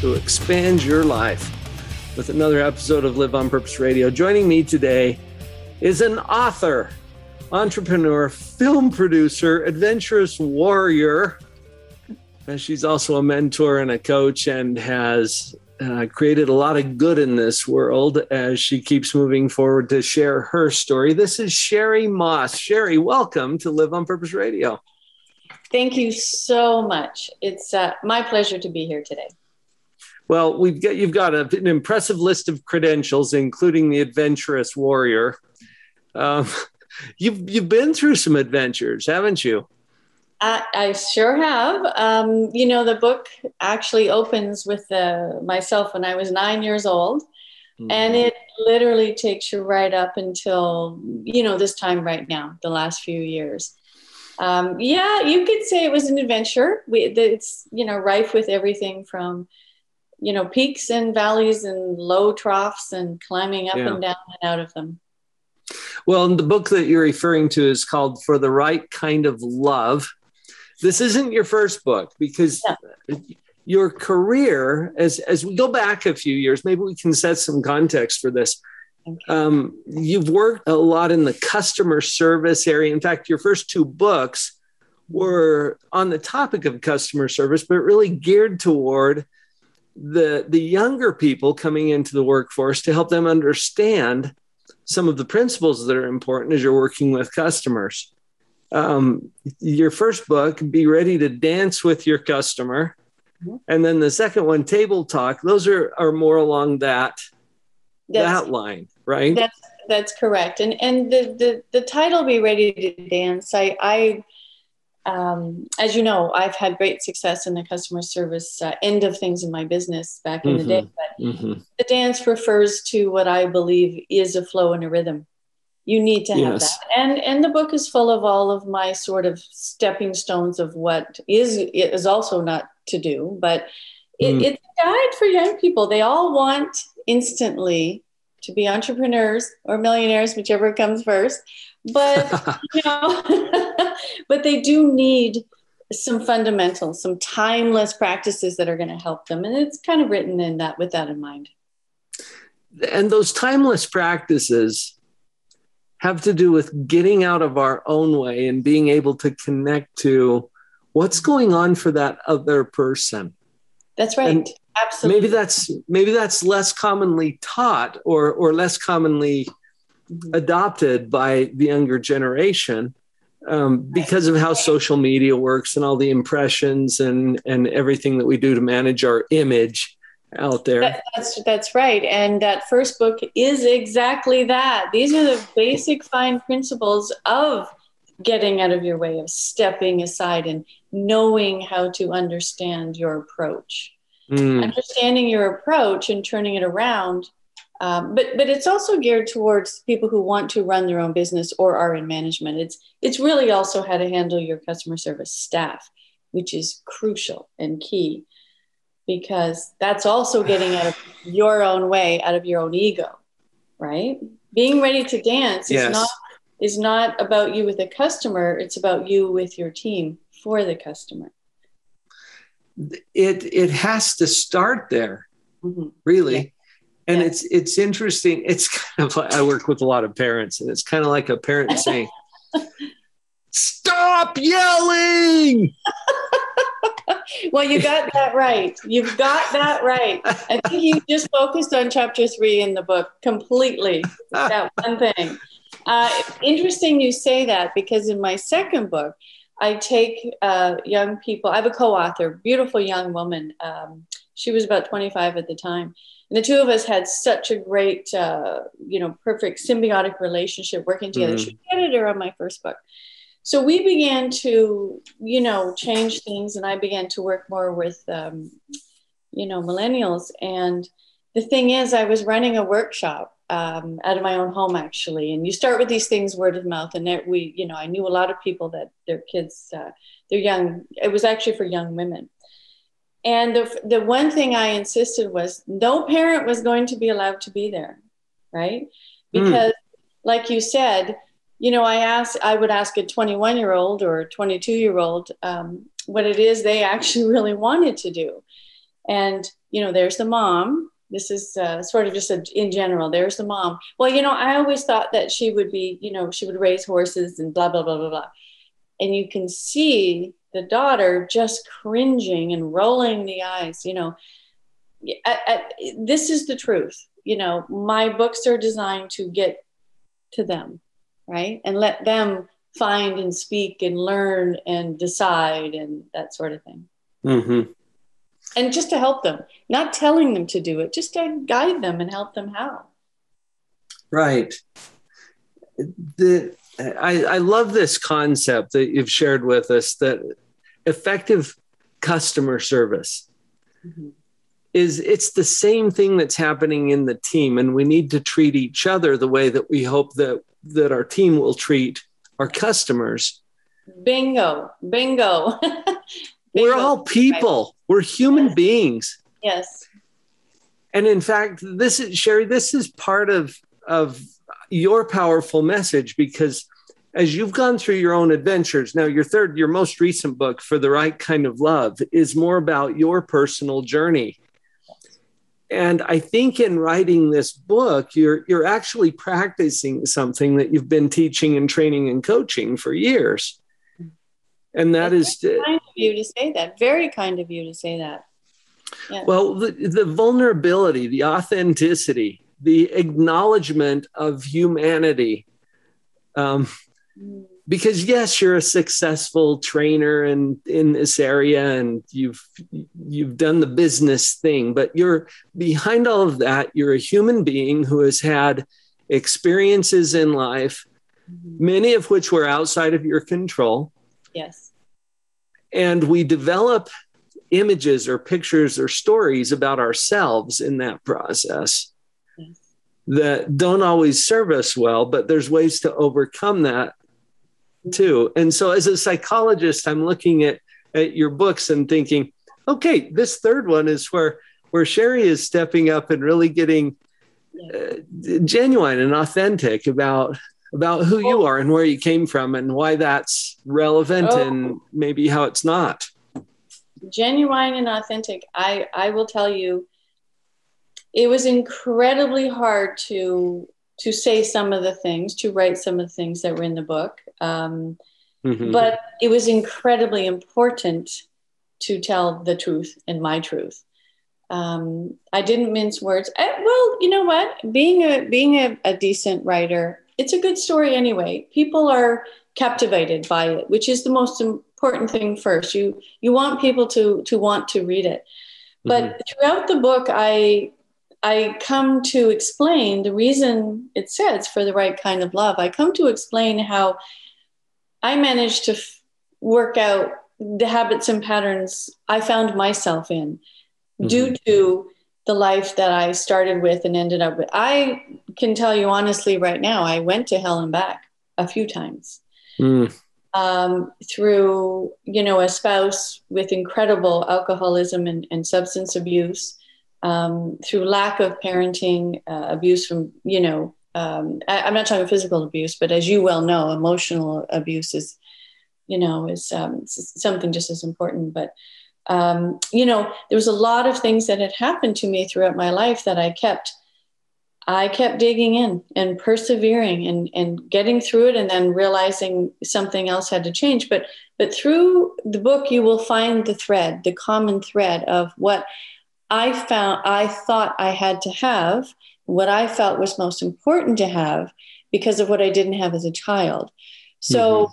who expands your life, with another episode of Live on Purpose Radio. Joining me today is an author, entrepreneur, film producer, adventurous warrior. And She's also a mentor and a coach and has uh, created a lot of good in this world as she keeps moving forward to share her story. This is Shari Moss. Shari, welcome to Live on Purpose Radio. Thank you so much. It's uh, my pleasure to be here today. Well, we've got you've got a, an impressive list of credentials, including the adventurous warrior. Um, you've you've been through some adventures, haven't you? I, I sure have. Um, you know, the book actually opens with uh, myself when I was nine years old. Mm-hmm. And it literally takes you right up until, you know, this time right now, the last few years. Um, yeah, you could say it was an adventure. We, it's, you know, rife with everything from, you know, peaks and valleys and low troughs and climbing up yeah. and down and out of them. Well, the book that you're referring to is called For the Right Kind of Love this isn't your first book because yeah. your career, as as we go back a few years, maybe we can set some context for this. Okay. Um, you've worked a lot in the customer service area. In fact, your first two books were on the topic of customer service, but really geared toward the the younger people coming into the workforce to help them understand some of the principles that are important as you're working with customers um, your first book, Be Ready to Dance with Your Customer. Mm-hmm. And then the second one, Table Talk, those are, are more along that, that's, that line, right? That's, that's correct. And, and the, the, the title, Be Ready to Dance, I, I um, as you know, I've had great success in the customer service uh, end of things in my business back in mm-hmm. the day. But mm-hmm. the dance refers to what I believe is a flow and a rhythm you need to have yes. that and and the book is full of all of my sort of stepping stones of what is is also not to do but it, mm. it's a guide for young people they all want instantly to be entrepreneurs or millionaires whichever comes first but you know but they do need some fundamentals some timeless practices that are going to help them and it's kind of written in that with that in mind and those timeless practices have to do with getting out of our own way and being able to connect to what's going on for that other person. That's right. And Absolutely. Maybe that's maybe that's less commonly taught or or less commonly mm-hmm. adopted by the younger generation um, because of how social media works and all the impressions and and everything that we do to manage our image out there. That, that's that's right. And that first book is exactly that. These are the basic fine principles of getting out of your way, of stepping aside and knowing how to understand your approach. Mm. Understanding your approach and turning it around. Um, but but it's also geared towards people who want to run their own business or are in management. It's it's really also how to handle your customer service staff, which is crucial and key because that's also getting out of your own way, out of your own ego, right? Being ready to dance yes. is not is not about you with a customer, it's about you with your team for the customer. It it has to start there. Mm-hmm. Really. Yeah. And yeah. it's it's interesting. It's kind of like I work with a lot of parents, and it's kind of like a parent saying, Stop yelling. well, you got that right. You've got that right. I think you just focused on chapter three in the book completely. that one thing. Uh, interesting you say that because in my second book, I take uh, young people. I have a co-author, beautiful young woman. Um, she was about 25 at the time, and the two of us had such a great, uh, you know, perfect symbiotic relationship working together. Mm. She was the editor on my first book, so we began to you know change things and i began to work more with um, you know, millennials. And the thing is, I was running a workshop um, out of my own home actually, and you start with these things word of mouth. And that we, you know, I knew a lot of people that their kids, uh, they're young. It was actually for young women. And the, the one thing I insisted was no parent was going to be allowed to be there, right? Hmm. Because, mm. like you said, you know, I asked, I would ask a 21 year old or 22 year old um, what it is they actually really wanted to do. And, you know, there's the mom. This is uh, sort of just a, in general, there's the mom. Well, you know, I always thought that she would be, you know, she would raise horses and blah, blah, blah, blah, blah. And you can see the daughter just cringing and rolling the eyes, you know. I, I, this is the truth. You know, my books are designed to get to them right? And let them find and speak and learn and decide and that sort of thing. Mm-hmm. And just to help them, not telling them to do it, just to guide them and help them how. Right. The I, I love this concept that you've shared with us that effective customer service mm-hmm. is it's the same thing that's happening in the team and we need to treat each other the way that we hope that that our team will treat our customers. Bingo, bingo. bingo. We're all people. We're human yes. beings. Yes. And in fact, this is Shari. This is part of of your powerful message because as you've gone through your own adventures, now your third, your most recent book, For the Right Kind of Love, is more about your personal journey and I think in writing this book, you're you're actually practicing something that you've been teaching and training and coaching for years. And that is to, you to say that. Very kind of you to say that. Yeah. Well, the, the vulnerability, the authenticity, the acknowledgement of humanity. Um, mm because yes you're a successful trainer and in this area and you've you've done the business thing but you're behind all of that you're a human being who has had experiences in life mm-hmm. many of which were outside of your control yes and we develop images or pictures or stories about ourselves in that process yes. that don't always serve us well but there's ways to overcome that too. And so as a psychologist, I'm looking at, at your books and thinking, okay, this third one is where where Shari is stepping up and really getting uh, genuine and authentic about about who you are and where you came from and why that's relevant oh. and maybe how it's not. Genuine and authentic. I I will tell you it was incredibly hard to to say some of the things, to write some of the things that were in the book. Um, mm-hmm. But it was incredibly important to tell the truth and my truth. Um, I didn't mince words. I, well, you know what? Being a being a, a decent writer, it's a good story anyway. People are captivated by it, which is the most important thing first. You you want people to to want to read it. But mm-hmm. throughout the book, I I come to explain the reason it says for the right kind of love. I come to explain how I managed to f- work out the habits and patterns I found myself in mm-hmm. due to the life that I started with and ended up with. I can tell you honestly right now, I went to hell and back a few times. Mm. Um, through you know a spouse with incredible alcoholism and, and substance abuse um, through lack of parenting, uh, abuse from, you know, um, I, am not talking physical abuse, but as you well know, emotional abuse is, you know, is um, something just as important. But, um, you know, there was a lot of things that had happened to me throughout my life that I kept, I kept digging in and persevering and, and getting through it and then realizing something else had to change. But, but through the book, you will find the thread, the common thread of what I found I thought I had to have what I felt was most important to have because of what I didn't have as a child. So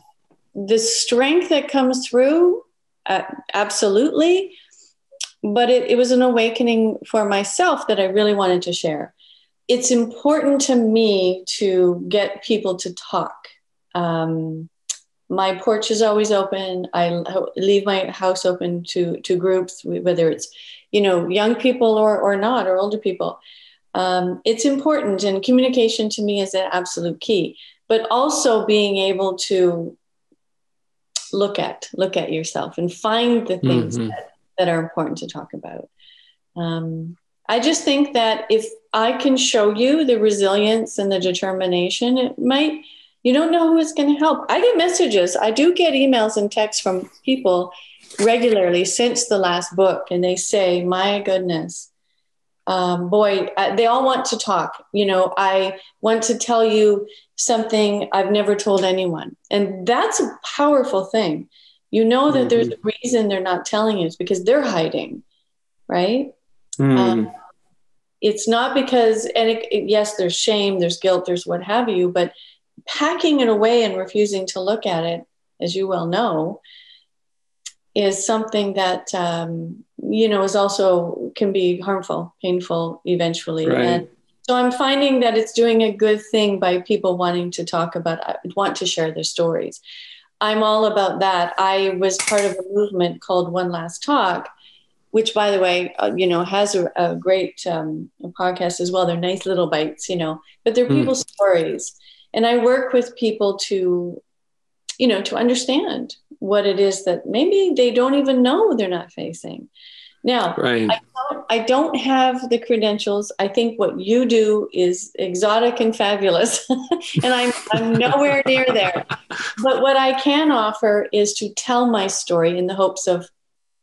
mm-hmm. the strength that comes through, uh, absolutely. But it, it was an awakening for myself that I really wanted to share. It's important to me to get people to talk. Um, my porch is always open. I leave my house open to to groups, whether it's you know young people or or not or older people. Um, it's important, and communication to me is an absolute key. But also being able to look at look at yourself and find the things mm-hmm. that, that are important to talk about. Um, I just think that if I can show you the resilience and the determination, it might you don't know who is going to help. I get messages. I do get emails and texts from people regularly since the last book, and they say, "My goodness, um, boy, I, they all want to talk. You know, I want to tell you something I've never told anyone, and that's a powerful thing. You know that mm-hmm. there's a reason they're not telling you. It's because they're hiding, right? Mm. Um, it's not because, and it, it, yes, there's shame, there's guilt, there's what have you, but packing it away and refusing to look at it, as you well know, is something that um, you know is also can be harmful, painful eventually. Right. And so I'm finding that it's doing a good thing by people wanting to talk about, uh, want to share their stories. I'm all about that. I was part of a movement called One Last Talk, which, by the way, uh, you know, has a, a great um, podcast as well. They're nice little bites, you know, but they're mm. people's stories and i work with people to you know to understand what it is that maybe they don't even know they're not facing now right. I, don't, I don't have the credentials i think what you do is exotic and fabulous and I'm, I'm nowhere near there but what i can offer is to tell my story in the hopes of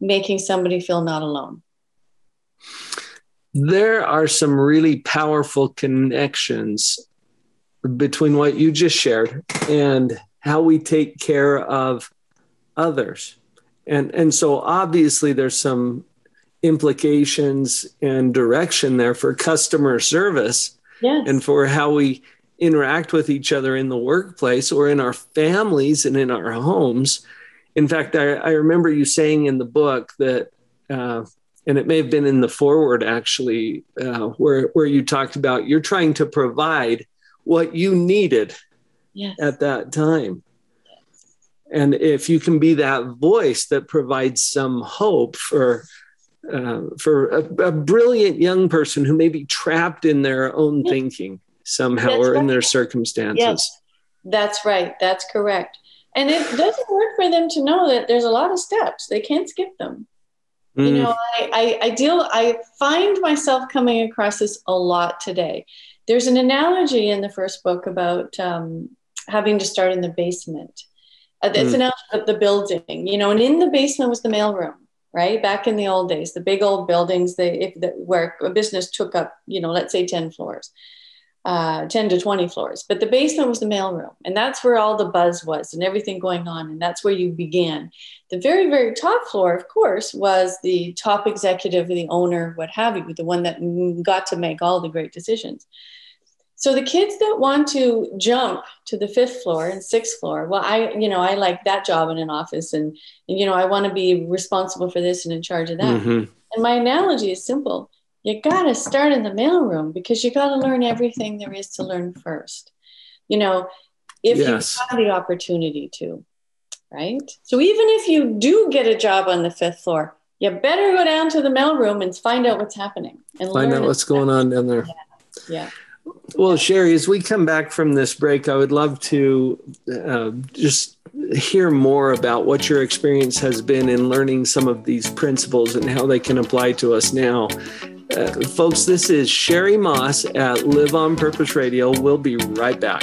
making somebody feel not alone there are some really powerful connections between what you just shared and how we take care of others. And, and so obviously there's some implications and direction there for customer service yes. and for how we interact with each other in the workplace or in our families and in our homes. In fact, I, I remember you saying in the book that, uh, and it may have been in the foreword actually, uh, where, where you talked about you're trying to provide what you needed yes. at that time. And if you can be that voice that provides some hope for uh, for a, a, brilliant young person who may be trapped in their own yes. thinking somehow That's or right. in their circumstances. Yes. That's right. That's correct. And it doesn't work for them to know that there's a lot of steps. They can't skip them. Mm. You know, I, I, I deal, I find myself coming across this a lot today. There's an analogy in the first book about um, having to start in the basement. Uh, it's mm. an analogy of the building, you know, and in the basement was the mailroom, right? Back in the old days, the big old buildings, they, if the, where a business took up, you know, let's say 10 floors uh, 10 to 20 floors. But the basement was the mailroom, and that's where all the buzz was and everything going on, and that's where you began. The very, very top floor, of course, was the top executive, the owner, what have you, the one that got to make all the great decisions. So the kids that want to jump to the fifth floor and sixth floor, well, I, you know, I like that job in an office, and, and you know, I want to be responsible for this and in charge of that. Mm-hmm. And my analogy is simple you got to start in the mailroom because you got to learn everything there is to learn first. You know, if yes. you have the opportunity to, right? So even if you do get a job on the fifth floor, you better go down to the mailroom and find out what's happening and find out what's going on down there. Yeah. yeah. Well, Shari, as we come back from this break, I would love to uh, just hear more about what your experience has been in learning some of these principles and how they can apply to us now. Uh, folks, this is Shari Moss at Live on Purpose Radio. We'll be right back.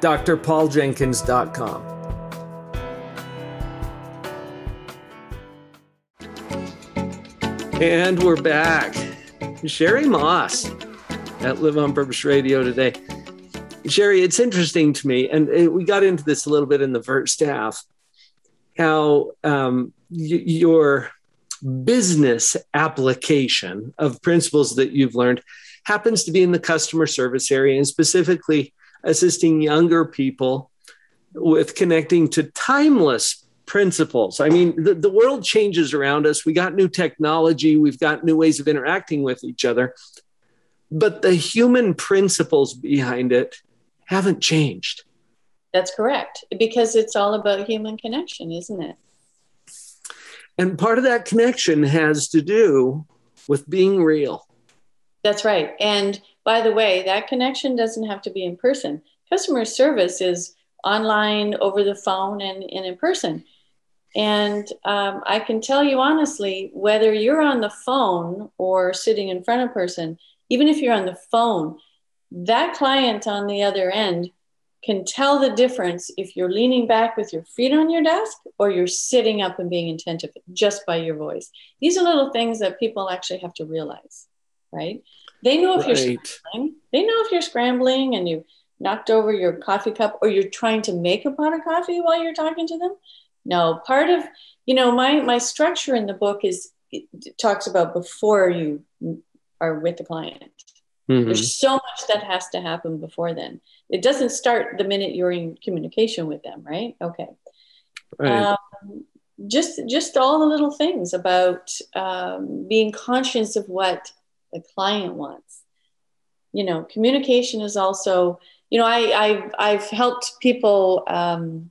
drpauljenkins.com. And we're back. Shari Moss at Live on Purpose Radio today. Shari, it's interesting to me, and we got into this a little bit in the first half, how um, y- your business application of principles that you've learned happens to be in the customer service area and specifically assisting younger people with connecting to timeless principles. I mean, the, the world changes around us. We got new technology, we've got new ways of interacting with each other, but the human principles behind it haven't changed. That's correct, because it's all about human connection, isn't it? And part of that connection has to do with being real. That's right. And by the way, that connection doesn't have to be in person. Customer service is online, over the phone, and, and in person. And um, I can tell you honestly, whether you're on the phone or sitting in front of a person, even if you're on the phone, that client on the other end can tell the difference if you're leaning back with your feet on your desk or you're sitting up and being attentive just by your voice. These are little things that people actually have to realize, right? They know if right. you're scrambling. They know if you're scrambling and you knocked over your coffee cup or you're trying to make a pot of coffee while you're talking to them. No, part of, you know, my my structure in the book is it talks about before you are with the client. Mm-hmm. There's so much that has to happen before then. It doesn't start the minute you're in communication with them, right? Okay. Right. Um, just just all the little things about um, being conscious of what the client wants. You know, communication is also. You know, I, I've I've helped people um,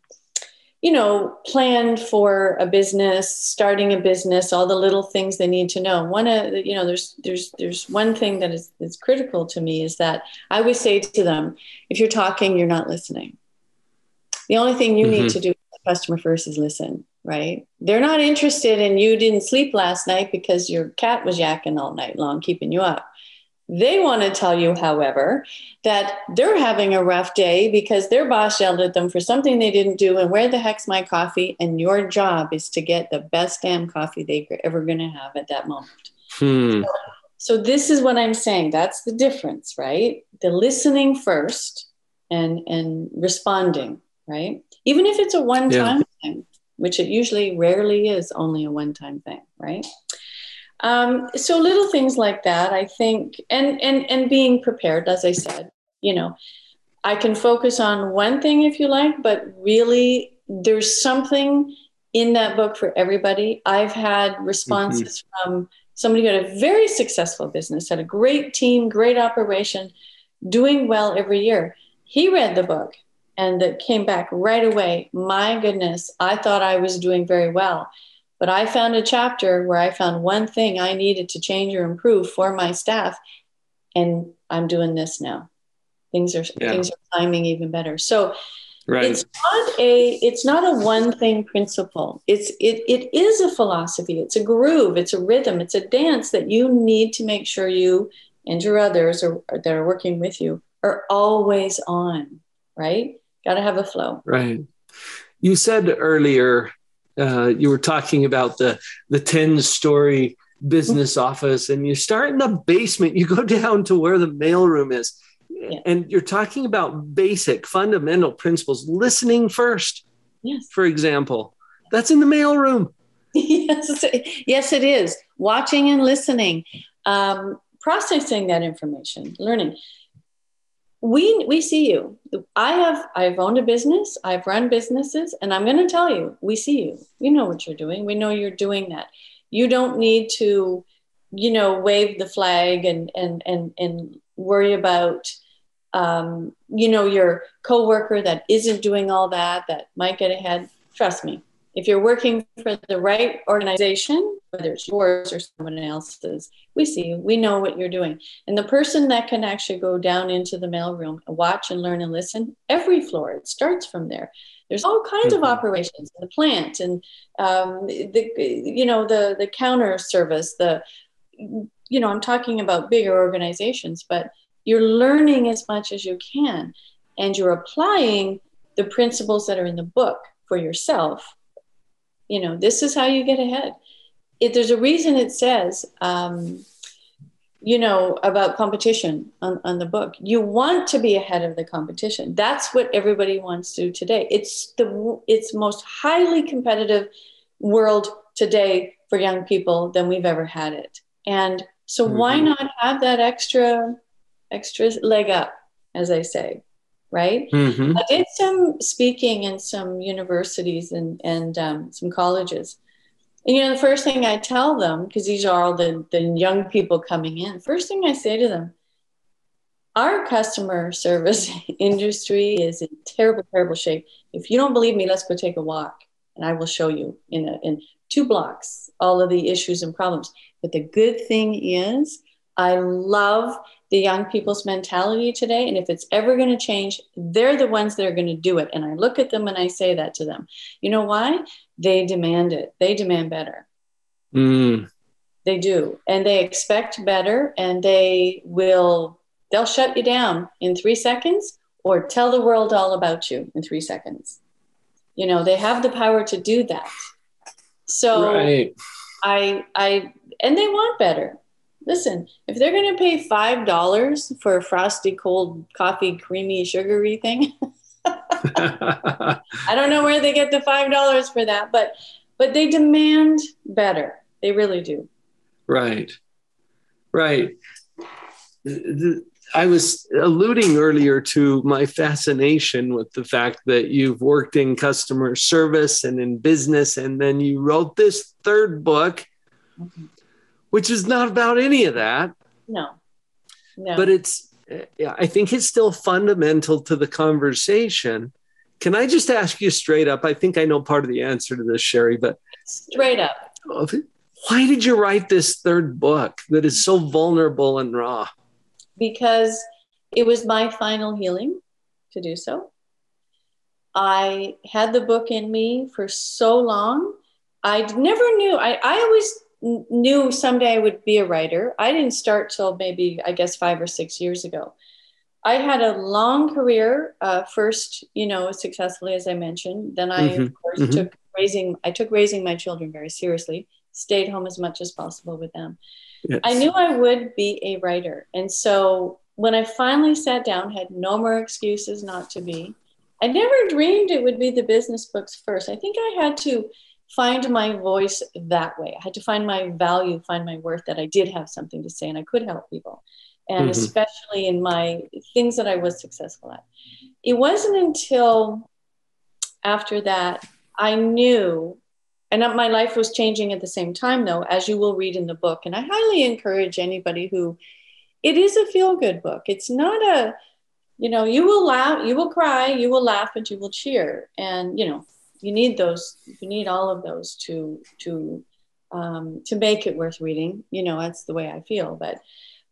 you know, plan for a business, starting a business, all the little things they need to know. One of you know, there's there's there's one thing that is, is critical to me is that I always say to them, if you're talking, you're not listening. The only thing you mm-hmm. need to do customer first is listen, right? They're not interested in you didn't sleep last night because your cat was yakking all night long, keeping you up. They want to tell you, however, that they're having a rough day because their boss yelled at them for something they didn't do. And where the heck's my coffee? And your job is to get the best damn coffee they're ever going to have at that moment. Hmm. So, so, this is what I'm saying. That's the difference, right? The listening first and and responding, right? Even if it's a one time yeah. thing, which it usually rarely is only a one time thing, right? Um, so little things like that, I think, and and and being prepared, as I said, you know, I can focus on one thing if you like, but really there's something in that book for everybody. I've had responses mm-hmm. from somebody who had a very successful business, had a great team, great operation, doing well every year. He read the book and that came back right away. My goodness, I thought I was doing very well. But I found a chapter where I found one thing I needed to change or improve for my staff, and I'm doing this now. Things are yeah. things are climbing even better. So right. it's not a it's not a one thing principle. It's it it is a philosophy. It's a groove. It's a rhythm. It's a dance that you need to make sure you and your others or that are working with you are always on. Right? Got to have a flow. Right. You said earlier uh, you were talking about the the 10 story business office and you start in the basement. You go down to where the mailroom is. Yeah. and you're talking about basic fundamental principles. Listening first yes. for example. That's in the mailroom. Yes yes it is. Watching and listening. Um, processing that information learning we we see you. I have i've owned a business i've run businesses and i'm going to tell you we see you. You know what you're doing. We know you're doing that. You don't need to you know wave the flag and and and and worry about um, you know your coworker that isn't doing all that that might get ahead. Trust me. If you're working for the right organization, whether it's yours or someone else's, we see you, we know what you're doing. And the person that can actually go down into the mailroom, and watch and learn and listen, every floor, it starts from there. there's all kinds mm-hmm. of operations in the plant and um, the you know the the counter service the you know i'm talking about bigger organizations but you're learning as much as you can and you're applying the principles that are in the book for yourself you know this is how you get ahead if there's a reason it says um, you know about competition on, on the book. You want to be ahead of the competition. That's what everybody wants to do today. It's the it's most highly competitive world today for young people than we've ever had it. And so mm-hmm. why not have that extra extra leg up as i say right? Mm-hmm. i did some speaking in some universities and and um, some colleges and, you know, the first thing I tell them, because these are all the, the young people coming in, first thing I say to them, our customer service industry is in terrible, terrible shape. If you don't believe me, let's go take a walk and I will show you in, a, in two blocks all of the issues and problems. But the good thing is, I love the young people's mentality today. And if it's ever going to change, they're the ones that are going to do it. And I look at them and I say that to them. You know why? They demand it, they demand better. Mm. They do. And they expect better and they will, they'll shut you down in three seconds or tell the world all about you in three seconds. You know, they have the power to do that. So right. I, I, and they want better listen, if they're going to pay five dollars for a frosty cold coffee, creamy, sugary thing, I don't know where they get the five dollars for that, but but they demand better. They really do. Right, right. I was alluding earlier to my fascination with the fact that you've worked in customer service and in business, and then you wrote this third book. Mm-hmm which is not about any of that. No. No. But it's, I think it's still fundamental to the conversation. Can I just ask you straight up? I think I know part of the answer to this, Shari, but straight up. Why did you write this third book that is so vulnerable and raw? Because it was my final healing to do so. I had the book in me for so long. I never knew. I, I always knew someday I would be a writer. I didn't start till maybe, I guess, five or six years ago. I had a long career. Uh, first, you know, successfully, as I mentioned. Then I, mm-hmm. of course, mm-hmm. took raising. I took raising my children very seriously. Stayed home as much as possible with them. Yes. I knew I would be a writer, and so when I finally sat down, had no more excuses not to be. I never dreamed it would be the business books first. I think I had to find my voice that way. I had to find my value, find my worth that I did have something to say and I could help people. And mm-hmm. especially in my things that I was successful at. It wasn't until after that I knew, and my life was changing at the same time, though, as you will read in the book. And I highly encourage anybody who it is a feel good book. It's not a, you know, you will laugh, you will cry, you will laugh, and you will cheer. And, you know, you need those you need all of those to to um, to make it worth reading you know that's the way i feel but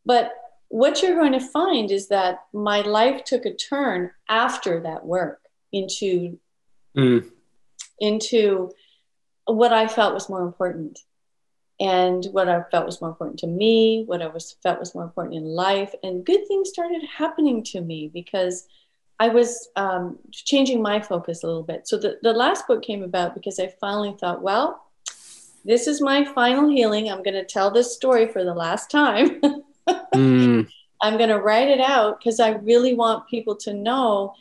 but what you're going to find is that my life took a turn after that work into mm. into what i felt was more important and what i felt was more important to me what i was felt was more important in life and good things started happening to me because I was um, changing my focus a little bit. So the, the last book came about because I finally thought, well, this is my final healing. I'm going to tell this story for the last time. mm. I'm going to write it out because I really want people to know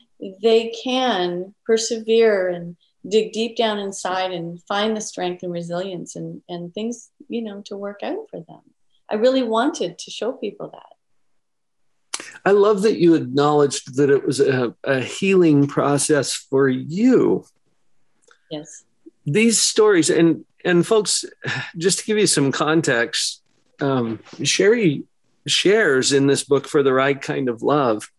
they can persevere and dig deep down inside and find the strength and resilience and, and things, you know, to work out for them. I really wanted to show people that. I love that you acknowledged that it was a, a healing process for you. Yes. These stories, and and folks, just to give you some context, um, Shari shares in this book for the right kind of love,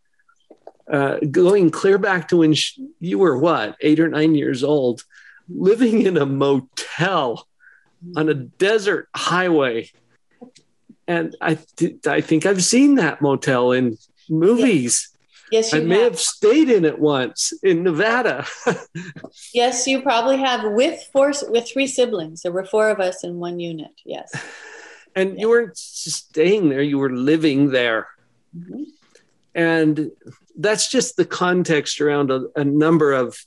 uh, going clear back to when she, you were what eight or nine years old, living in a motel on a desert highway and I th- I think I've seen that motel in movies. Yes, I may have. have stayed in it once in Nevada. yes, you probably have with four with three siblings. There were four of us in one unit. Yes. And you weren't staying there; you were living there. Mm-hmm. And that's just the context around a, a number of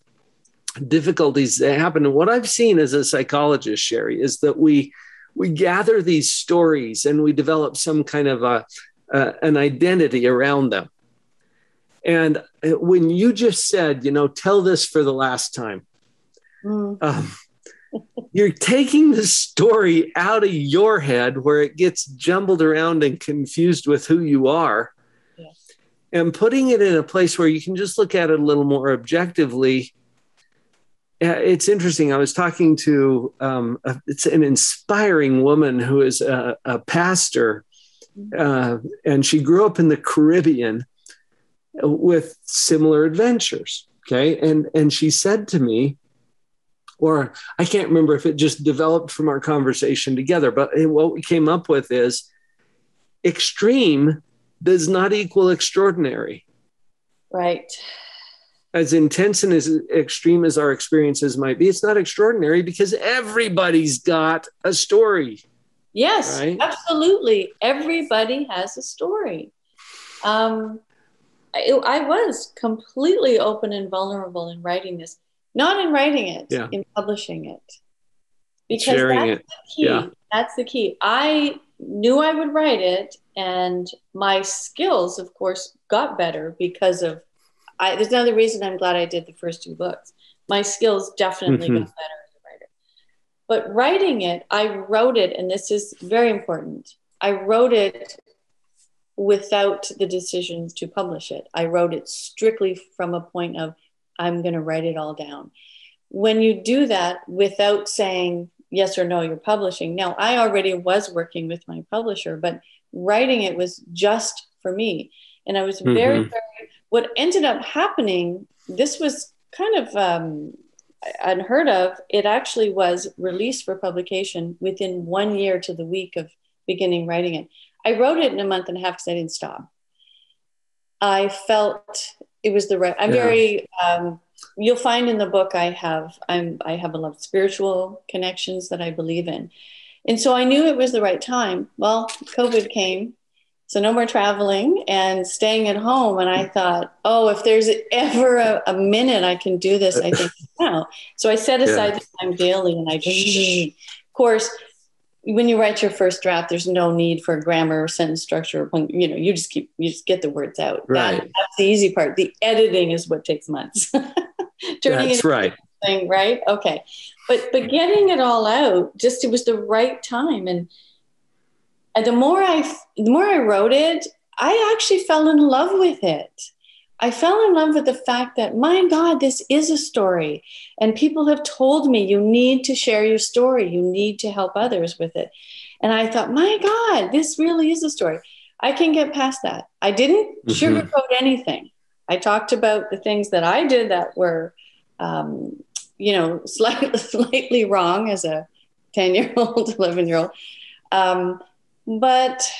difficulties that happen. And what I've seen as a psychologist, Shari, is that we we gather these stories and we develop some kind of a, an identity around them. And when you just said, you know, tell this for the last time, mm. um, you're taking the story out of your head where it gets jumbled around and confused with who you are yes. and putting it in a place where you can just look at it a little more objectively it's interesting. I was talking to um, a, it's an inspiring woman who is a, a pastor, uh, and she grew up in the Caribbean with similar adventures. Okay, and and she said to me, or I can't remember if it just developed from our conversation together, but what we came up with is extreme does not equal extraordinary. Right as intense and as extreme as our experiences might be, it's not extraordinary because everybody's got a story. Yes, right? absolutely. Everybody has a story. Um, I, I, was completely open and vulnerable in writing this, not in writing it, yeah. in publishing it. Because Sharing that's it. the key. Yeah. That's the key. I knew I would write it, and my skills, of course, got better because of I, there's another reason I'm glad I did the first two books. My skills definitely mm-hmm. got better as a writer. But writing it, I wrote it, and this is very important. I wrote it without the decision to publish it. I wrote it strictly from a point of I'm going to write it all down. When you do that without saying yes or no, you're publishing. Now, I already was working with my publisher, but writing it was just for me. And I was very, mm-hmm. very what ended up happening, this was kind of um, unheard of. It actually was released for publication within one year to the week of beginning writing it. I wrote it in a month and a half because I didn't stop. I felt it was the right. I'm yeah. very. Um, you'll find in the book I have. I'm. I have a lot of spiritual connections that I believe in, and so I knew it was the right time. Well, COVID came, so no more traveling and staying at home. And I mm. thought, oh, if there's ever a, a minute I can do this, I think now. So I set aside yeah. the time daily and I just, of course, when you write your first draft, there's no need for grammar or sentence structure. You know, you just keep, you just get the words out. Right. That, that's the easy part. The editing is what takes months. Turning that's right. Thing, right. Okay. But, but getting it all out, just, it was the right time. And, and the more I the more I wrote it, I actually fell in love with it. I fell in love with the fact that my God, this is a story. And people have told me you need to share your story. You need to help others with it. And I thought, my God, this really is a story. I can get past that. I didn't mm-hmm. sugarcoat anything. I talked about the things that I did that were, um, you know, slightly, slightly wrong as a 10 year old, 11 year old. Um, but,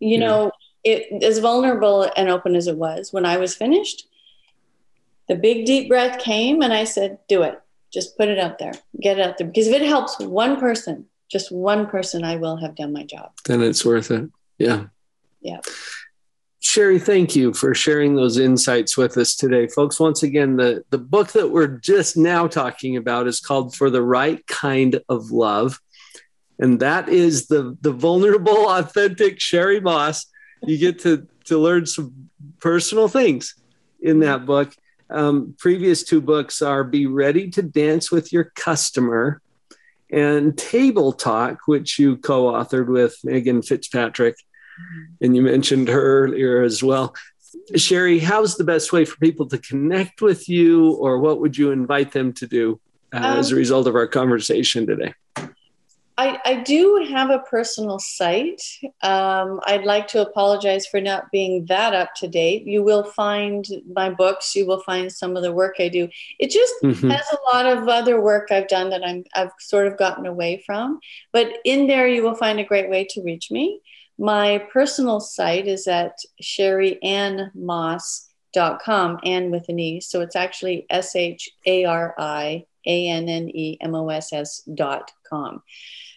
you yeah. know, it as vulnerable and open as it was when I was finished, the big deep breath came and I said, do it. Just put it out there. Get it out there. Because if it helps one person, just one person, I will have done my job. Then it's worth it. Yeah. Yeah. Shari, thank you for sharing those insights with us today. Folks, once again, the, the book that we're just now talking about is called For the Right Kind of Love and that is the the vulnerable, authentic Shari Moss. You get to to learn some personal things in that book. Um, previous two books are "Be Ready to Dance with Your Customer" and "Table Talk," which you co-authored with Megan Fitzpatrick, and you mentioned her earlier as well. Shari, how's the best way for people to connect with you, or what would you invite them to do uh, um, as a um, result of our conversation today? I, I do have a personal site. Um, I'd like to apologize for not being that up to date. You will find my books. You will find some of the work I do. It just mm-hmm. has a lot of other work I've done that I'm I've sort of gotten away from. But in there, you will find a great way to reach me. My personal site is at shariannemoss.com, Anne Moss dot com and with an e so it's actually s-h-a-r-i a-n-n-e-m-o-s-s dot com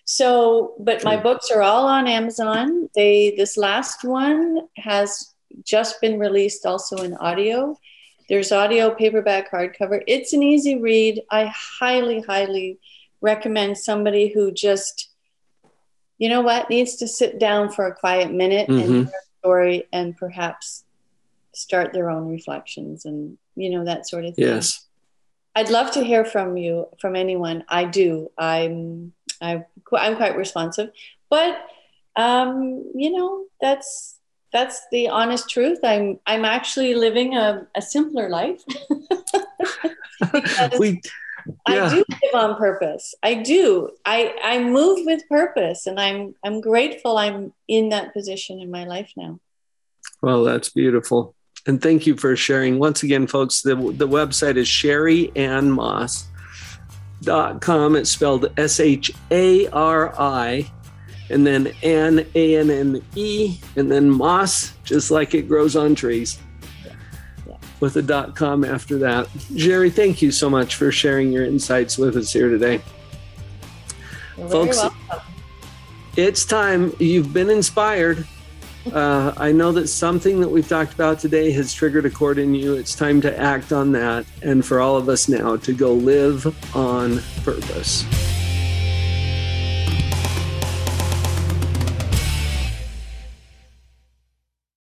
so but my books are all on amazon they this last one has just been released also in audio there's audio paperback hardcover it's an easy read i highly highly recommend somebody who just you know what needs to sit down for a quiet minute mm-hmm. and hear a story and perhaps start their own reflections and you know that sort of thing. Yes. I'd love to hear from you from anyone. I do. I'm I'm, I'm quite responsive, but um, you know that's that's the honest truth. I'm I'm actually living a, a simpler life. we, yeah. I do live on purpose. I do. I I move with purpose, and I'm I'm grateful. I'm in that position in my life now. Well, that's beautiful. And thank you for sharing. Once again, folks, the, the website is Shari Anne Moss. Dot com. It's spelled S H A R I and then N A N N E and then Moss, just like it grows on trees. With a dot com after that. Shari, thank you so much for sharing your insights with us here today. You're Folks, it's time. You've been inspired. Uh, I know that something that we've talked about today has triggered a chord in you. It's time to act on that. And for all of us now to go live on purpose.